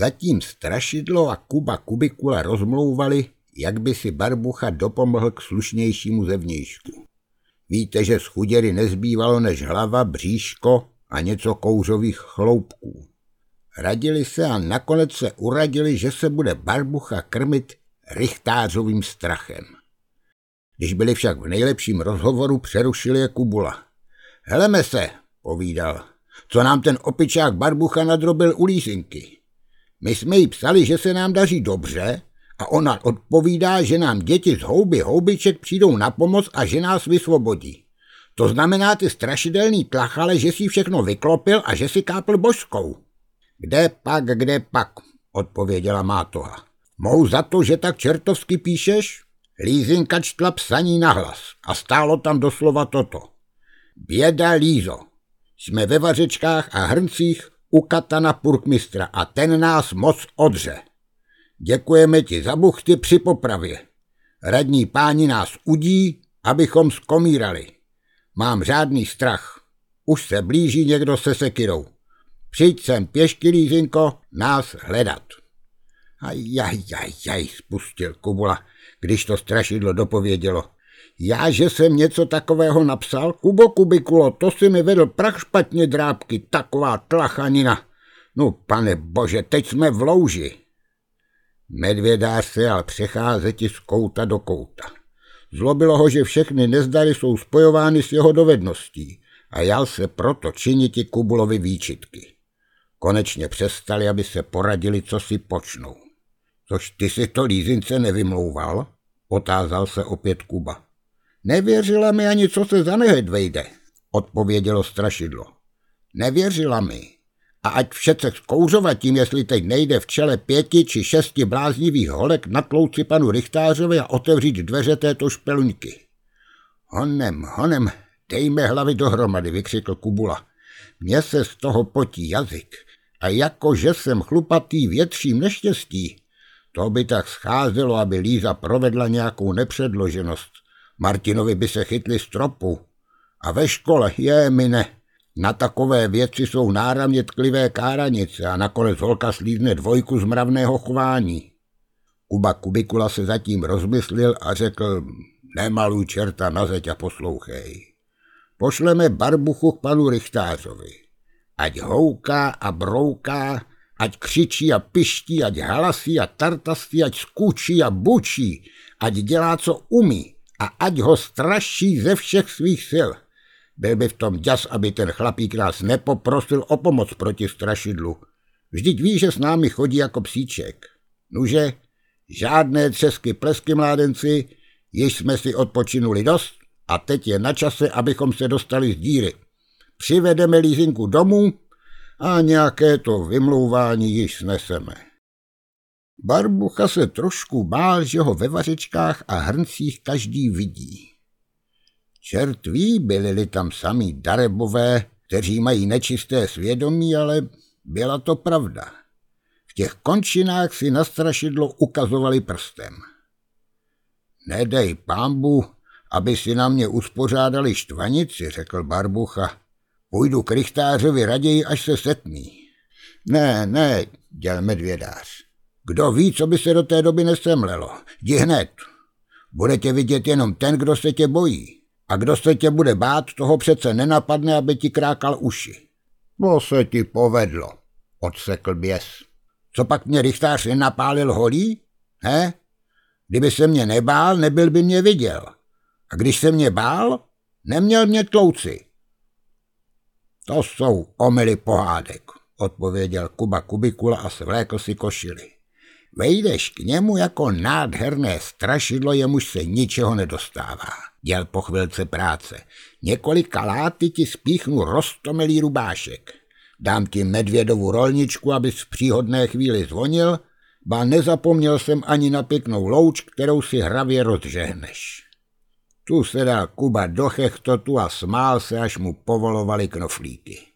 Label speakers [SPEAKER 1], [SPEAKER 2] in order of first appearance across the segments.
[SPEAKER 1] Zatím strašidlo a Kuba Kubikula rozmlouvali, jak by si Barbucha dopomohl k slušnějšímu zevnějšku. Víte, že z chuděry nezbývalo než hlava, bříško a něco kouřových chloupků. Radili se a nakonec se uradili, že se bude Barbucha krmit richtářovým strachem. Když byli však v nejlepším rozhovoru, přerušili je Kubula. Heleme se, povídal, co nám ten opičák Barbucha nadrobil u lízinky. My jsme jí psali, že se nám daří dobře a ona odpovídá, že nám děti z houby houbiček přijdou na pomoc a že nás vysvobodí. To znamená ty strašidelný tlachale, že si všechno vyklopil a že si kápl božskou. Kde pak, kde pak, odpověděla Mátoha. Mou za to, že tak čertovsky píšeš? Lízinka čtla psaní nahlas a stálo tam doslova toto. Běda Lízo, jsme ve vařečkách a hrncích u katana purkmistra a ten nás moc odře. Děkujeme ti za buchty při popravě. Radní páni nás udí, abychom skomírali. Mám žádný strach. Už se blíží někdo se sekirou. Přijď sem pěšky, Lízinko, nás hledat. Ajajajaj, spustil Kubula, když to strašidlo dopovědělo. Já, že jsem něco takového napsal? Kubo Kubikulo, to si mi vedl prach špatně drábky, taková tlachanina. No, pane bože, teď jsme v louži. Medvědář se jal přecházet z kouta do kouta. Zlobilo ho, že všechny nezdary jsou spojovány s jeho dovedností a jal se proto činiti Kubulovi výčitky. Konečně přestali, aby se poradili, co si počnou. Což ty si to lízince nevymlouval? Otázal se opět Kuba. Nevěřila mi ani, co se za vejde, odpovědělo strašidlo. Nevěřila mi. A ať všece zkouřovat tím, jestli teď nejde v čele pěti či šesti bláznivých holek natlouci panu Richtářovi a otevřít dveře této špeluňky. Honem, honem, dejme hlavy dohromady, vykřikl Kubula. Mně se z toho potí jazyk. A jako, že jsem chlupatý větším neštěstí, to by tak scházelo, aby Líza provedla nějakou nepředloženost. Martinovi by se chytli stropu. A ve škole, je mine, na takové věci jsou náramně tklivé káranice a nakonec holka slízne dvojku z mravného chování. Kuba Kubikula se zatím rozmyslil a řekl, nemaluj čerta na zeď a poslouchej. Pošleme barbuchu k panu Richtářovi. Ať houká a brouká, ať křičí a piští, ať halasí a tartastí, ať skůčí a bučí, ať dělá, co umí a ať ho straší ze všech svých sil. Byl by v tom ďas, aby ten chlapík nás nepoprosil o pomoc proti strašidlu. Vždyť ví, že s námi chodí jako psíček. Nuže, žádné třesky plesky mládenci, již jsme si odpočinuli dost a teď je na čase, abychom se dostali z díry. Přivedeme lízinku domů a nějaké to vymlouvání již sneseme. Barbucha se trošku bál, že ho ve vařečkách a hrncích každý vidí. Čert ví, byli tam sami darebové, kteří mají nečisté svědomí, ale byla to pravda. V těch končinách si na strašidlo ukazovali prstem. Nedej pámbu, aby si na mě uspořádali štvanici, řekl Barbucha. Půjdu k raději, až se setmí. Ne, ne, děl medvědář. Kdo ví, co by se do té doby nesemlelo? Jdi hned. Bude tě vidět jenom ten, kdo se tě bojí. A kdo se tě bude bát, toho přece nenapadne, aby ti krákal uši. To se ti povedlo, odsekl běs. Co pak mě rychtář nenapálil holí? He? Kdyby se mě nebál, nebyl by mě viděl. A když se mě bál, neměl mě tlouci. To jsou omily pohádek, odpověděl Kuba Kubikula a svlékl si košili. Vejdeš k němu jako nádherné strašidlo, jemuž se ničeho nedostává. Děl po chvilce práce. Několika láty ti spíchnu rostomelý rubášek. Dám ti medvědovu rolničku, abys v příhodné chvíli zvonil, ba nezapomněl jsem ani na pěknou louč, kterou si hravě rozžehneš. Tu se dal Kuba do chechtotu a smál se, až mu povolovali knoflíky.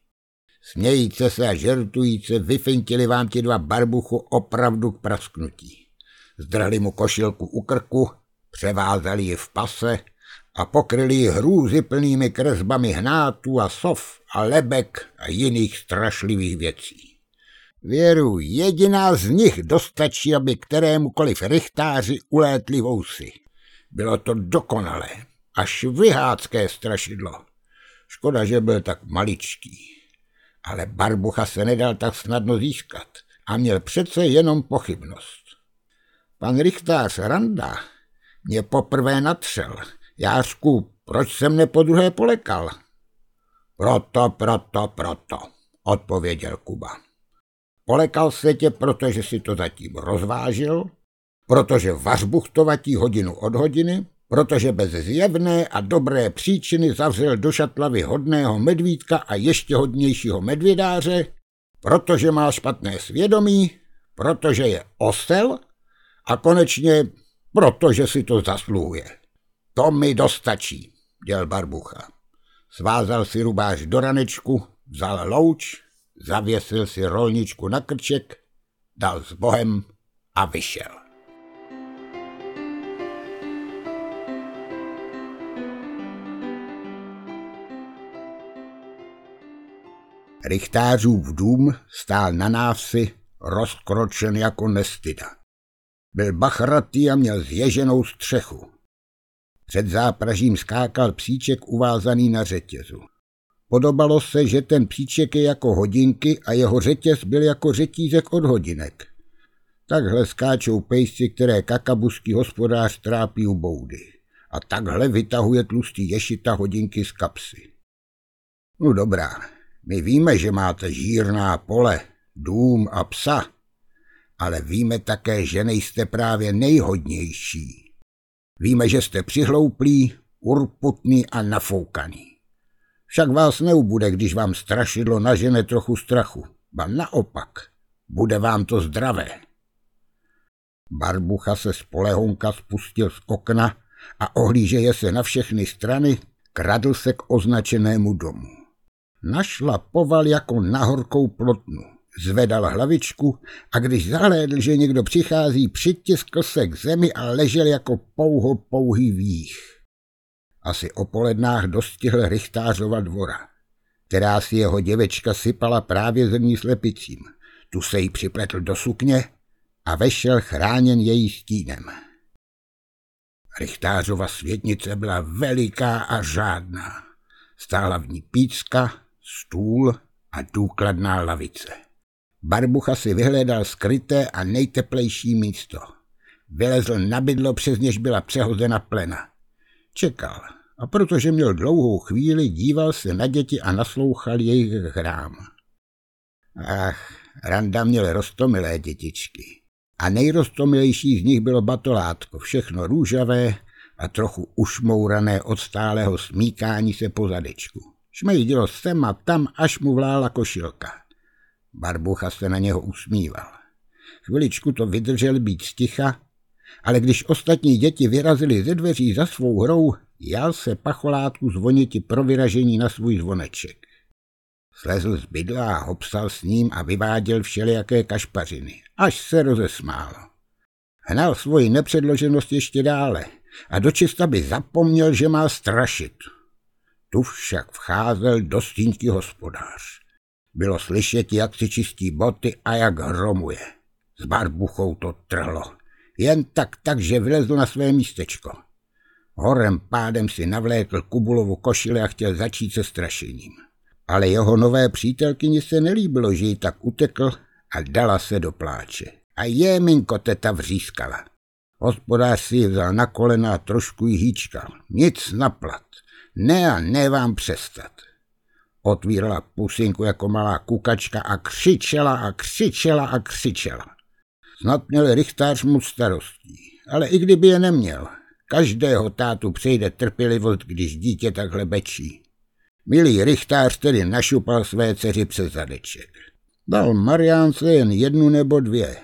[SPEAKER 1] Smějíce se a žertujíce vyfintili vám ti dva barbuchu opravdu k prasknutí. Zdrhli mu košilku u krku, převázali ji v pase a pokryli ji hrůzy plnými kresbami hnátů a sov a lebek a jiných strašlivých věcí. Věru, jediná z nich dostačí, aby kterémukoliv rychtáři ulétli vousy. Bylo to dokonalé, až vyhádské strašidlo. Škoda, že byl tak maličký. Ale Barbucha se nedal tak snadno získat a měl přece jenom pochybnost. Pan Richtář Randa mě poprvé natřel. Jářku, proč jsem mne po druhé polekal? Proto, proto, proto, odpověděl Kuba. Polekal se tě, protože si to zatím rozvážil, protože vařbuchtovatí hodinu od hodiny, protože bez zjevné a dobré příčiny zavřel do šatlavy hodného medvídka a ještě hodnějšího medvědáře, protože má špatné svědomí, protože je osel a konečně protože si to zasluhuje. To mi dostačí, děl Barbucha. Svázal si rubář do ranečku, vzal louč, zavěsil si rolničku na krček, dal s Bohem a vyšel. Richtářův dům stál na návsi, rozkročen jako nestyda. Byl bachratý a měl zježenou střechu. Před zápražím skákal psíček uvázaný na řetězu. Podobalo se, že ten psíček je jako hodinky a jeho řetěz byl jako řetízek od hodinek. Takhle skáčou pejsci, které kakabuský hospodář trápí u boudy. A takhle vytahuje tlustý ješita hodinky z kapsy. No dobrá, my víme, že máte žírná pole, dům a psa, ale víme také, že nejste právě nejhodnější. Víme, že jste přihlouplí, urputný a nafoukaný. Však vás neubude, když vám strašidlo nažene trochu strachu. Ba naopak, bude vám to zdravé. Barbucha se z polehonka spustil z okna a ohlížeje se na všechny strany, kradl se k označenému domu. Našlapoval jako na horkou plotnu. Zvedal hlavičku a když zahlédl, že někdo přichází, přitiskl se k zemi a ležel jako pouho pouhý vých. Asi o polednách dostihl Richtářova dvora, která si jeho děvečka sypala právě zrní slepicím. Tu se jí připletl do sukně a vešel chráněn její stínem. Richtářova světnice byla veliká a žádná. Stála v ní pícka, stůl a důkladná lavice. Barbucha si vyhledal skryté a nejteplejší místo. Vylezl na bydlo, přes něž byla přehozena plena. Čekal a protože měl dlouhou chvíli, díval se na děti a naslouchal jejich hrám. Ach, Randa měl rostomilé dětičky. A nejrostomilejší z nich bylo batolátko, všechno růžavé a trochu ušmourané od stálého smíkání se po zadečku. Šmejdilo sem a tam, až mu vlála košilka. Barbucha se na něho usmíval. Chviličku to vydržel být sticha, ale když ostatní děti vyrazili ze dveří za svou hrou, jal se pacholátku zvoniti pro vyražení na svůj zvoneček. Slezl z bydla a hopsal s ním a vyváděl všelijaké kašpařiny, až se rozesmálo. Hnal svoji nepředloženost ještě dále a dočista by zapomněl, že má strašit. Tu však vcházel dostínský hospodář. Bylo slyšet, jak si čistí boty a jak hromuje. S barbuchou to trhlo. Jen tak tak, že vylezl na své místečko. Horem pádem si navlékl Kubulovu košile a chtěl začít se strašením. Ale jeho nové přítelkyni se nelíbilo, že ji tak utekl a dala se do pláče. A jeminko teta vřískala. Hospodář si ji vzal na kolena a trošku jí hýčkal. Nic naplat. Ne a ne vám přestat. Otvírala pusinku jako malá kukačka a křičela a křičela a křičela. Snad měl Richtář mu starostí, ale i kdyby je neměl, každého tátu přejde trpělivost, když dítě takhle bečí. Milý Richtář tedy našupal své dceři přes zadeček. Dal Mariánce jen jednu nebo dvě,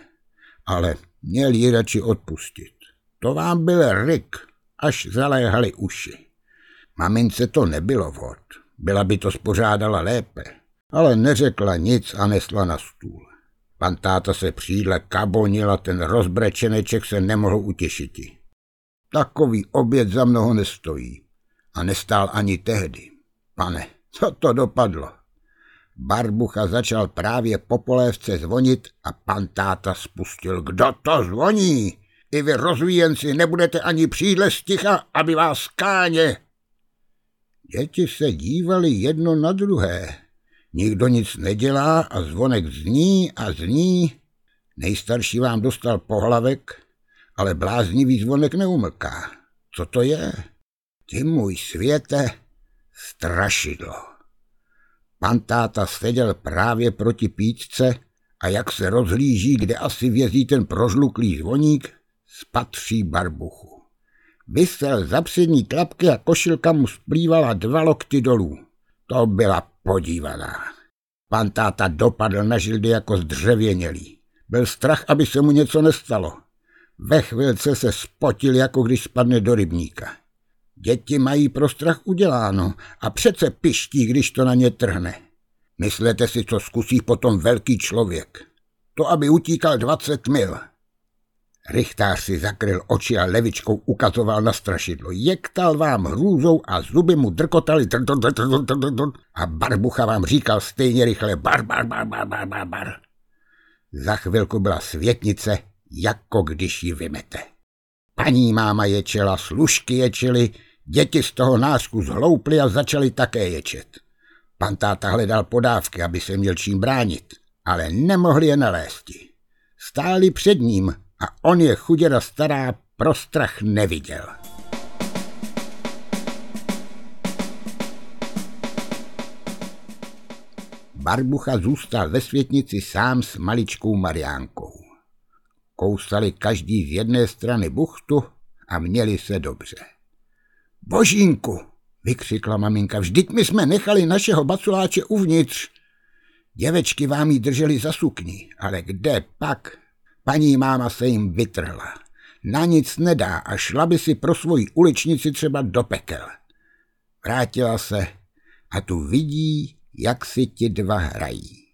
[SPEAKER 1] ale měl ji radši odpustit. To vám byl Rik, až zaléhaly uši. Mamince to nebylo vhod, byla by to spořádala lépe, ale neřekla nic a nesla na stůl. Pan táta se přídle kabonil a ten rozbrečeneček se nemohl utěšit. Takový oběd za mnoho nestojí. A nestál ani tehdy. Pane, co to dopadlo? Barbucha začal právě po polévce zvonit a pan táta spustil. Kdo to zvoní? I vy rozvíjenci nebudete ani přídle sticha, aby vás káně. Děti se dívali jedno na druhé. Nikdo nic nedělá a zvonek zní a zní. Nejstarší vám dostal pohlavek, ale bláznivý zvonek neumlká. Co to je? Ty můj světe, strašidlo. Pan táta seděl právě proti pítce a jak se rozhlíží, kde asi vězí ten prožluklý zvoník, spatří barbuchu. Vysel za přední klapky a košilka mu splývala dva lokty dolů. To byla podívaná. Pan táta dopadl na žildy jako zdřevěnělý. Byl strach, aby se mu něco nestalo. Ve chvilce se spotil, jako když spadne do rybníka. Děti mají pro strach uděláno a přece piští, když to na ně trhne. Myslete si, co zkusí potom velký člověk. To, aby utíkal 20 mil. Richtář si zakryl oči a levičkou ukazoval na strašidlo. Jektal vám hrůzou a zuby mu drkotali a barbucha vám říkal stejně rychle bar, bar, bar, bar, bar, bar, bar. Za chvilku byla světnice, jako když ji vymete. Paní máma ječela, služky ječely, děti z toho nářku zhlouply a začaly také ječet. Pan táta hledal podávky, aby se měl čím bránit, ale nemohli je nalézt. Stáli před ním a on je chuděra stará pro strach neviděl. Barbucha zůstal ve světnici sám s maličkou Mariánkou. Kousali každý z jedné strany buchtu a měli se dobře. Božínku, vykřikla maminka, vždyť my jsme nechali našeho baculáče uvnitř. Děvečky vám ji drželi za sukni, ale kde pak? Paní máma se jim vytrhla. Na nic nedá a šla by si pro svoji uličnici třeba do pekel. Vrátila se a tu vidí, jak si ti dva hrají.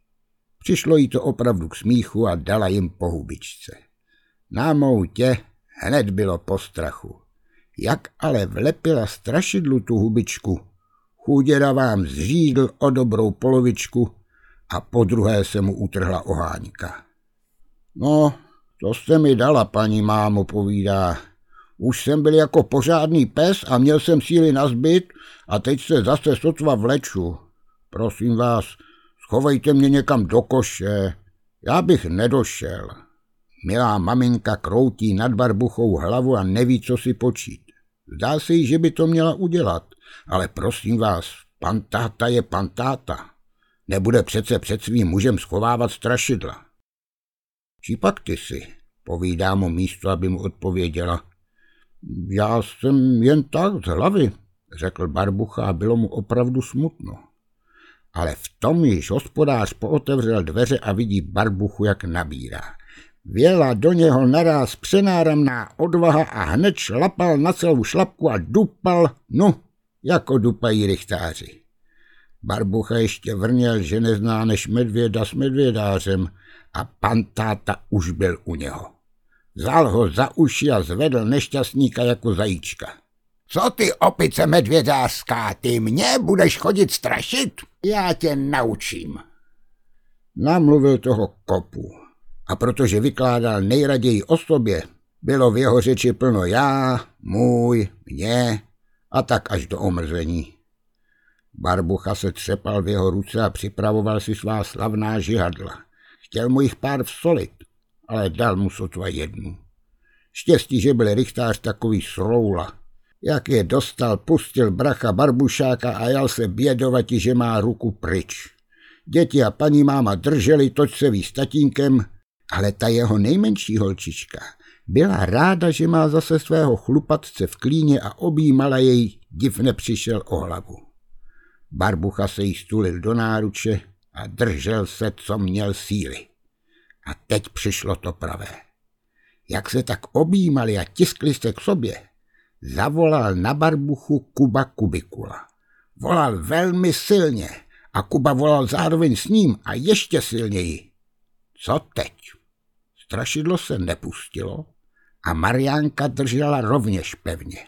[SPEAKER 1] Přišlo jí to opravdu k smíchu a dala jim po hubičce. Na moutě hned bylo po strachu. Jak ale vlepila strašidlu tu hubičku, chuděra vám zřídl o dobrou polovičku a po druhé se mu utrhla oháňka. No, to jste mi dala, paní mámo, povídá. Už jsem byl jako pořádný pes a měl jsem síly na zbyt a teď se zase sotva vleču. Prosím vás, schovejte mě někam do koše. Já bych nedošel. Milá maminka kroutí nad barbuchou hlavu a neví, co si počít. Zdá se jí, že by to měla udělat, ale prosím vás, pan táta je pan táta. Nebude přece před svým mužem schovávat strašidla. Ty si, povídá mu místo, aby mu odpověděla. Já jsem jen tak z hlavy, řekl Barbucha a bylo mu opravdu smutno. Ale v tom již hospodář pootevřel dveře a vidí Barbuchu, jak nabírá. Věla do něho naráz přenáramná odvaha a hned šlapal na celou šlapku a dupal, no, jako dupají rychtáři. Barbucha ještě vrněl, že nezná než medvěda s medvědářem a pan táta už byl u něho. Vzal ho za uši a zvedl nešťastníka jako zajíčka. Co ty opice medvědářská, ty mě budeš chodit strašit? Já tě naučím. Namluvil toho kopu. A protože vykládal nejraději o sobě, bylo v jeho řeči plno já, můj, mě a tak až do omrzení. Barbucha se třepal v jeho ruce a připravoval si svá slavná žihadla. Chtěl mu jich pár vsolit, ale dal mu sotva jednu. Štěstí, že byl rychtář takový sroula. Jak je dostal, pustil bracha barbušáka a jal se bědovati, že má ruku pryč. Děti a paní máma drželi, toť se ví s tatínkem, ale ta jeho nejmenší holčička byla ráda, že má zase svého chlupatce v klíně a objímala jej, div nepřišel o hlavu. Barbucha se jí stulil do náruče a držel se, co měl síly. A teď přišlo to pravé. Jak se tak objímali a tiskli se k sobě, zavolal na barbuchu Kuba Kubikula. Volal velmi silně a Kuba volal zároveň s ním a ještě silněji. Co teď? Strašidlo se nepustilo a Mariánka držela rovněž pevně.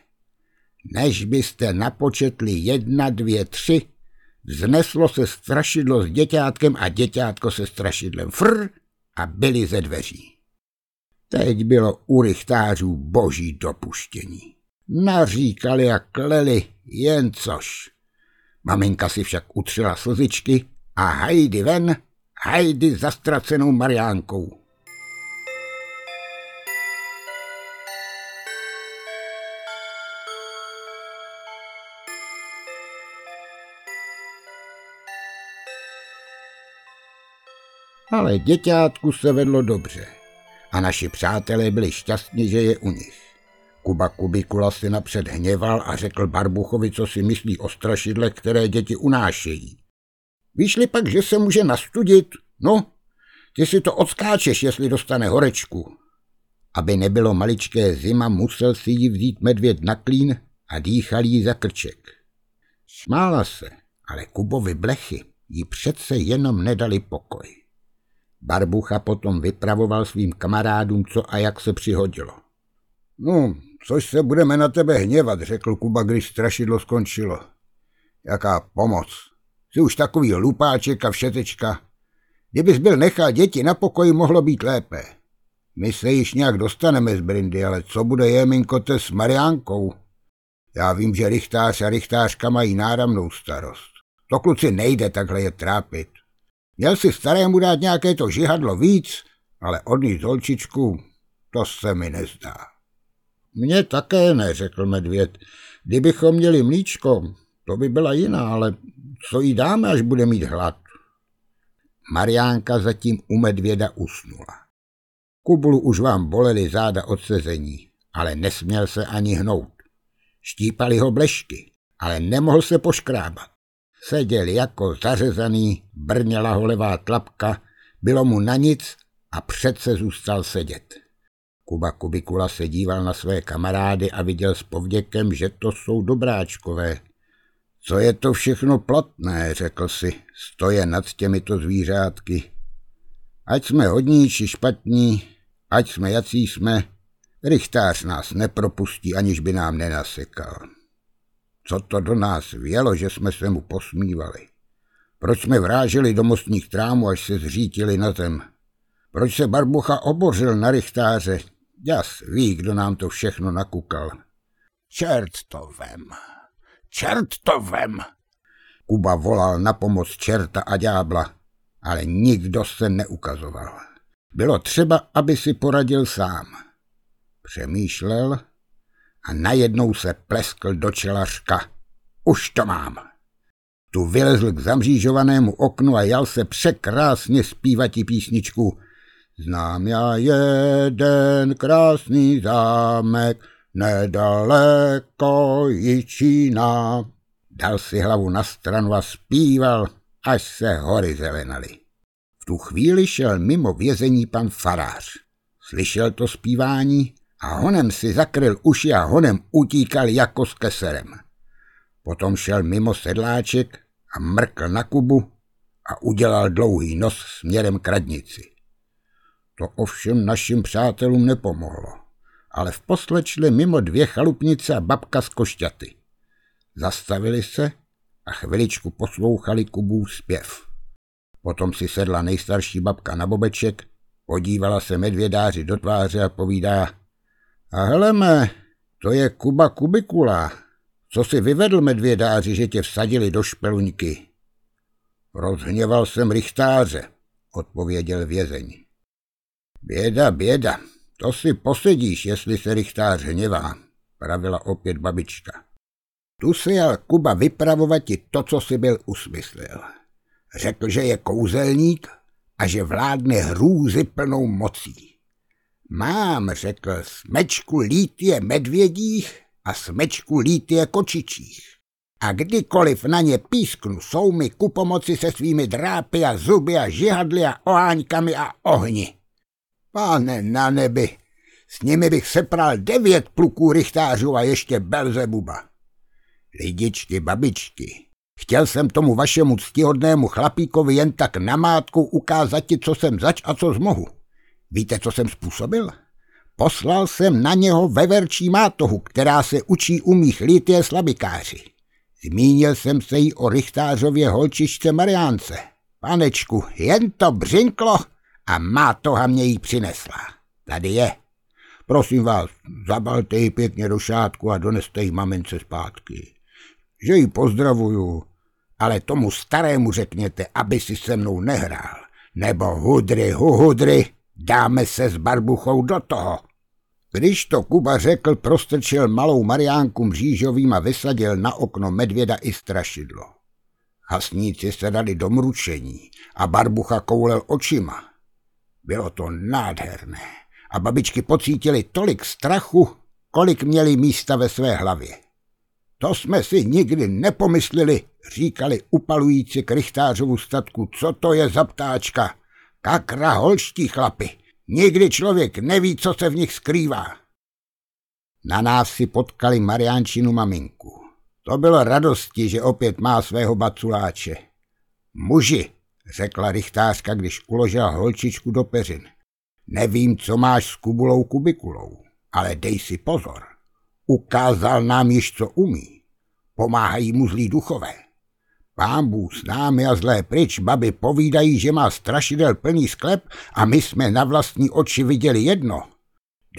[SPEAKER 1] Než byste napočetli jedna, dvě, tři, Zneslo se strašidlo s děťátkem a děťátko se strašidlem fr a byli ze dveří. Teď bylo u rychtářů boží dopuštění. Naříkali a kleli, jen což. Maminka si však utřela slzičky a hajdy ven, hajdy za ztracenou Mariánkou. Ale děťátku se vedlo dobře a naši přátelé byli šťastní, že je u nich. Kuba Kubikula si napřed hněval a řekl Barbuchovi, co si myslí o strašidle, které děti unášejí. Vyšli pak, že se může nastudit. No, ty si to odskáčeš, jestli dostane horečku. Aby nebylo maličké zima, musel si ji vzít medvěd na klín a dýchal jí za krček. Smála se, ale Kubovi blechy jí přece jenom nedali pokoj. Barbucha potom vypravoval svým kamarádům, co a jak se přihodilo. No, což se budeme na tebe hněvat, řekl Kuba, když strašidlo skončilo. Jaká pomoc. Jsi už takový hlupáček a všetečka. Kdybys byl nechal děti na pokoji, mohlo být lépe. My se již nějak dostaneme z Brindy, ale co bude Jeminkote s Mariánkou? Já vím, že rychtář a rychtářka mají náramnou starost. To kluci nejde takhle je trápit. Měl si starému dát nějaké to žihadlo víc, ale odníst holčičku, to se mi nezdá. Mně také ne, řekl medvěd. Kdybychom měli mlíčko, to by byla jiná, ale co jí dáme, až bude mít hlad? Mariánka zatím u medvěda usnula. Kublu už vám bolely záda od sezení, ale nesměl se ani hnout. Štípali ho blešky, ale nemohl se poškrábat. Seděl jako zařezaný, brněla ho levá tlapka, bylo mu na nic a přece zůstal sedět. Kuba Kubikula se díval na své kamarády a viděl s povděkem, že to jsou dobráčkové. Co je to všechno platné, řekl si, stoje nad těmito zvířátky. Ať jsme hodní či špatní, ať jsme jací jsme, rychtář nás nepropustí, aniž by nám nenasekal. Co to do nás vělo, že jsme se mu posmívali? Proč jsme vráželi do mostních trámů, až se zřítili na zem? Proč se Barbucha obořil na rychtáře? Jas ví, kdo nám to všechno nakukal. Čert to vem, čert to vem. Kuba volal na pomoc čerta a ďábla, ale nikdo se neukazoval. Bylo třeba, aby si poradil sám. Přemýšlel a najednou se pleskl do čelařka. Už to mám. Tu vylezl k zamřížovanému oknu a jal se překrásně zpívatí písničku Znám já jeden krásný zámek, nedaleko Jičína. Dal si hlavu na stranu a zpíval, až se hory zelenaly. V tu chvíli šel mimo vězení pan farář. Slyšel to zpívání a honem si zakryl uši a honem utíkal jako s keserem. Potom šel mimo sedláček a mrkl na Kubu a udělal dlouhý nos směrem k radnici. To ovšem našim přátelům nepomohlo, ale v poslečli mimo dvě chalupnice a babka z košťaty. Zastavili se a chviličku poslouchali Kubův zpěv. Potom si sedla nejstarší babka na bobeček, podívala se medvědáři do tváře a povídá a heleme, to je Kuba Kubikula. Co si vyvedl medvědáři, že tě vsadili do špeluňky? Rozhněval jsem rychtáře, odpověděl vězeň. Běda, běda, to si posedíš, jestli se rychtář hněvá, pravila opět babička. Tu si jel Kuba vypravovat ti to, co si byl usmyslel. Řekl, že je kouzelník a že vládne hrůzy plnou mocí. Mám, řekl, smečku lítie medvědích a smečku lítie kočičích. A kdykoliv na ně písknu, jsou mi ku pomoci se svými drápy a zuby a žihadly a oháňkami a ohni. Pane na nebi, s nimi bych sepral devět pluků rychtářů a ještě Belzebuba. Lidičky, babičky, chtěl jsem tomu vašemu ctihodnému chlapíkovi jen tak namátkou ukázat ti, co jsem zač a co zmohu. Víte, co jsem způsobil? Poslal jsem na něho veverčí mátohu, která se učí u mých litie slabikáři. Zmínil jsem se jí o Richtářově holčičce Mariánce. Panečku, jen to břinklo a má toha mě jí přinesla. Tady je. Prosím vás, zabalte ji pěkně do šátku a doneste ji mamince zpátky. Že ji pozdravuju, ale tomu starému řekněte, aby si se mnou nehrál. Nebo hudry, hudry, dáme se s barbuchou do toho. Když to Kuba řekl, prostrčil malou Mariánku mřížovým a vysadil na okno medvěda i strašidlo. Hasníci se dali do mručení a barbucha koulel očima. Bylo to nádherné a babičky pocítili tolik strachu, kolik měli místa ve své hlavě. To jsme si nikdy nepomysleli, říkali upalující k Richtářovu statku, co to je za ptáčka. Kakra holští chlapy, nikdy člověk neví, co se v nich skrývá. Na nás si potkali Mariánčinu maminku. To bylo radosti, že opět má svého baculáče. Muži, řekla richtářka, když uložila holčičku do peřin. Nevím, co máš s kubulou kubikulou, ale dej si pozor. Ukázal nám již, co umí. Pomáhají mu zlí duchové. Pán Bůh s námi a zlé pryč, baby povídají, že má strašidel plný sklep a my jsme na vlastní oči viděli jedno.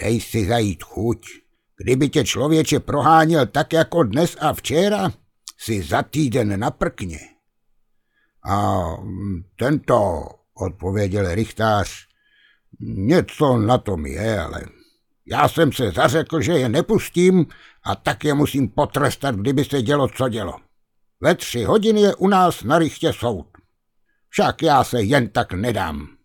[SPEAKER 1] Dej si zajít chuť. Kdyby tě člověče proháněl tak jako dnes a včera, si za týden naprkně. A tento, odpověděl Richtář, něco na tom je, ale já jsem se zařekl, že je nepustím a tak je musím potrestat, kdyby se dělo, co dělo. Ve tři hodiny je u nás na rychtě soud. Však já se jen tak nedám.